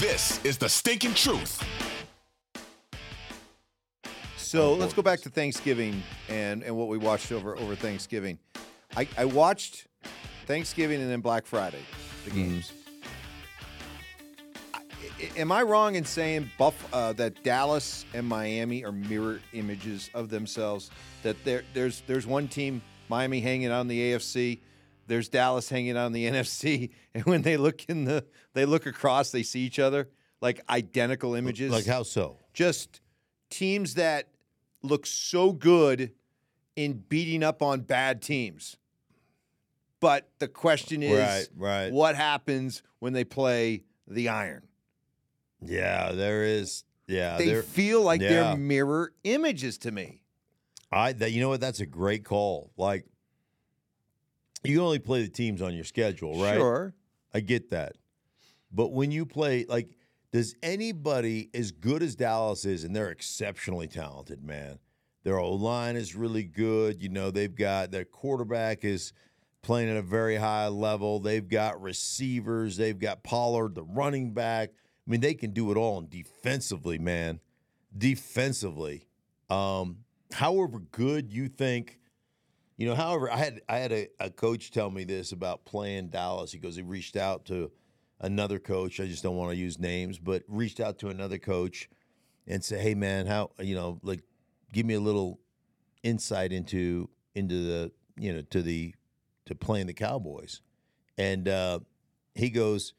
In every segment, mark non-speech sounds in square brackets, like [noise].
This is the stinking truth. So let's go back to Thanksgiving and, and what we watched over over Thanksgiving. I, I watched Thanksgiving and then Black Friday, the games. I- I- Am I wrong in saying Buff uh, that Dallas and Miami are mirror images of themselves? That there there's there's one team Miami hanging on the AFC, there's Dallas hanging on the [laughs] NFC, and when they look in the they look across, they see each other like identical images. Like how so? just teams that look so good in beating up on bad teams. But the question is, Right, right. what happens when they play the iron? Yeah, there is. Yeah, they feel like yeah. they're mirror images to me. I that you know what? That's a great call. Like you only play the teams on your schedule, right? Sure. I get that. But when you play, like, does anybody as good as Dallas is, and they're exceptionally talented, man. Their O line is really good. You know, they've got their quarterback is playing at a very high level. They've got receivers. They've got Pollard, the running back. I mean, they can do it all. And defensively, man, defensively, um, however good you think you know, however, I had I had a, a coach tell me this about playing Dallas. He goes, he reached out to another coach. I just don't want to use names, but reached out to another coach and said, "Hey, man, how you know, like, give me a little insight into into the you know to the to playing the Cowboys." And uh, he goes,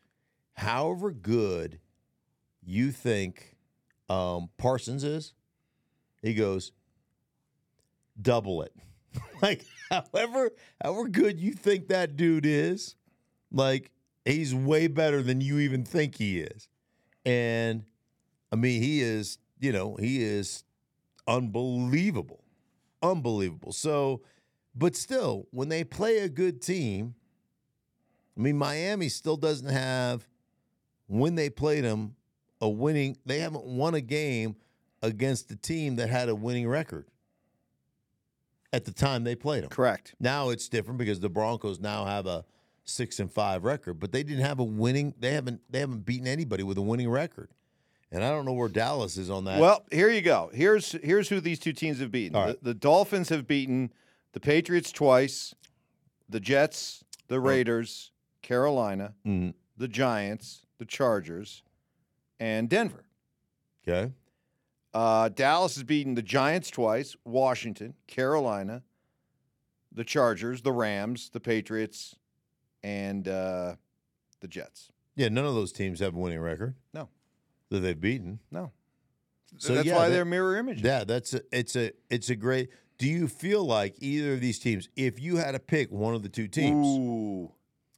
"However good you think um, Parsons is," he goes, "Double it." [laughs] like however however good you think that dude is like he's way better than you even think he is. And i mean he is you know he is unbelievable. Unbelievable. So but still when they play a good team i mean miami still doesn't have when they played them a winning they haven't won a game against a team that had a winning record at the time they played them. Correct. Now it's different because the Broncos now have a six and five record, but they didn't have a winning. They haven't. They haven't beaten anybody with a winning record, and I don't know where Dallas is on that. Well, here you go. Here's here's who these two teams have beaten. Right. The, the Dolphins have beaten the Patriots twice, the Jets, the Raiders, Carolina, Mhm. the Giants, the Chargers, and Denver. okay, Uh, Dallas has beaten the Giants twice, Washington, Carolina, the Chargers, the Rams, the Patriots, and uh, the Jets. yeah, none of those teams have a winning record. No. that they've beaten. No. So, That's yeah, why that- they're mirror images. Yeah, that's a, it's a it's a great. Do you feel like either of these teams, if you had to pick one of the two teams, Ooh,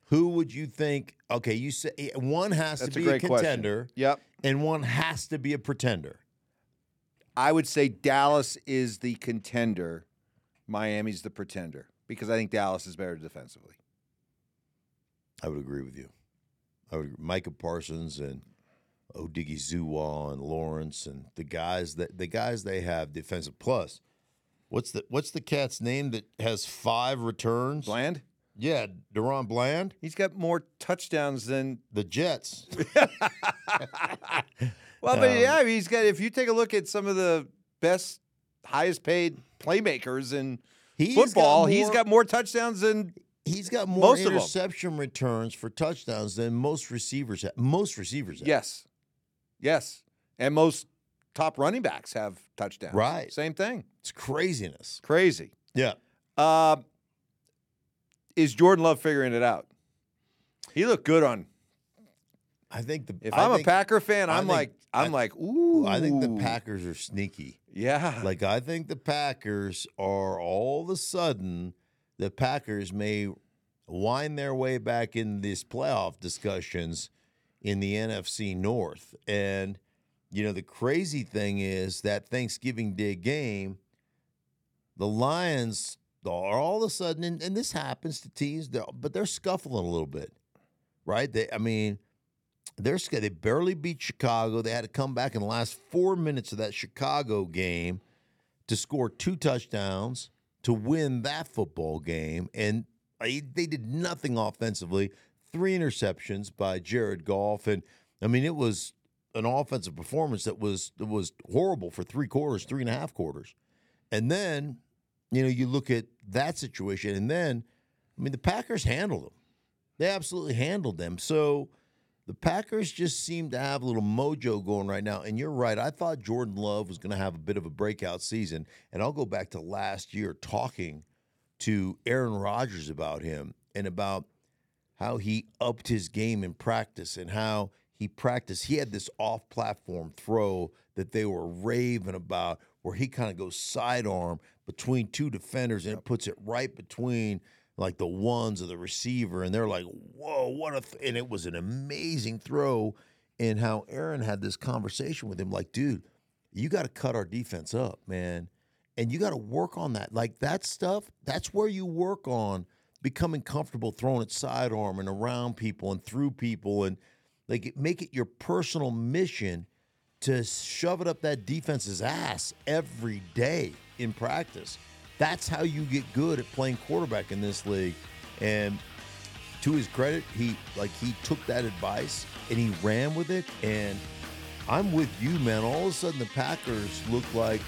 who would you think? Okay, you say one has that's to be a, question. contender, Yep. and one has to be a pretender. I would say Dallas is the contender, Miami's the pretender because I think Dallas is better defensively. I would agree with you. I would Micah Parsons and Odighizuwa and Lawrence and the guys that the guys they have defensive plus. What's the what's the cat's name that has five returns? Bland, Yeah, DaRon Bland. he's got more touchdowns than The Jets. [laughs] [laughs] Well, but Um, yeah, he's got. If you take a look at some of the best, highest paid playmakers in football, He's got football, he's more- got more touchdowns than. He's got more Most interception returns for touchdowns than most receivers have. Most receivers have. Yes, Yes. And most top running backs have touchdowns. Right. Same thing. It's craziness. Crazy. Yeah. Uh, is Jordan Love figuring it out? He looked good on. I think the If I I'm a Packer fan, I'm think- like, I'm I- like, ooh. I think the Packers are sneaky. Yeah. Like I think the Packers are all of a sudden the Packers may wind their way back in these playoff discussions in the NFC North. And you know the crazy thing is that Thanksgiving Day game, the Lions are all of a sudden, and, and this happens to teams, but they're scuffling a little bit, right? They, I mean, they're they barely beat Chicago. They had to come back in the last four minutes of that Chicago game to score two touchdowns to win that football game, and they did nothing offensively. Three interceptions by Jared Goff, and I mean it was an offensive performance that was that was horrible for three quarters, three and a half quarters, and then you know you look at that situation, and then I mean the Packers handled them. They absolutely handled them. So the Packers just seem to have a little mojo going right now. And you're right. I thought Jordan Love was going to have a bit of a breakout season. And I'll go back to last year talking to Aaron Rodgers about him and about how he upped his game in practice and how he practiced. He had this off platform throw that they were raving about where he kind of goes sidearm between two defenders and it puts it right between like the ones of the receiver and they're like whoa what a th-. and it was an amazing throw and how Aaron had this conversation with him like dude you got to cut our defense up man and you got to work on that like that stuff that's where you work on becoming comfortable throwing it sidearm and around people and through people and like make it your personal mission to shove it up that defense's ass every day in practice. That's how you get good at playing quarterback in this league. And to his credit, he like he took that advice and he ran with it. And I'm with you, man. All of a sudden, the Packers look like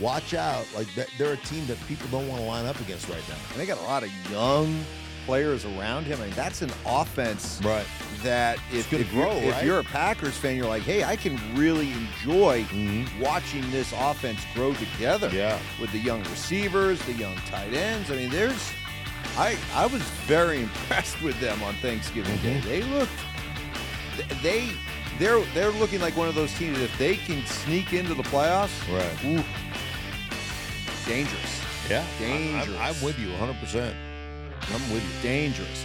watch out, like they're a team that people don't want to line up against right now. And they got a lot of young players around him. I mean, that's an offense Right. that if, gonna you're, grow, if you're a Packers fan, you're like, hey, I can really enjoy Mhm. watching this offense grow together. Yeah. With the young receivers, the young tight ends. I mean, there's I I was very [laughs] impressed with them on Thanksgiving Day. Mm-hmm. They looked they they're they're looking like one of those teams if they can sneak into the playoffs, Right. ooh, dangerous. Yeah. Dangerous. I'm, I'm with you 100%. I'm with you. Dangerous.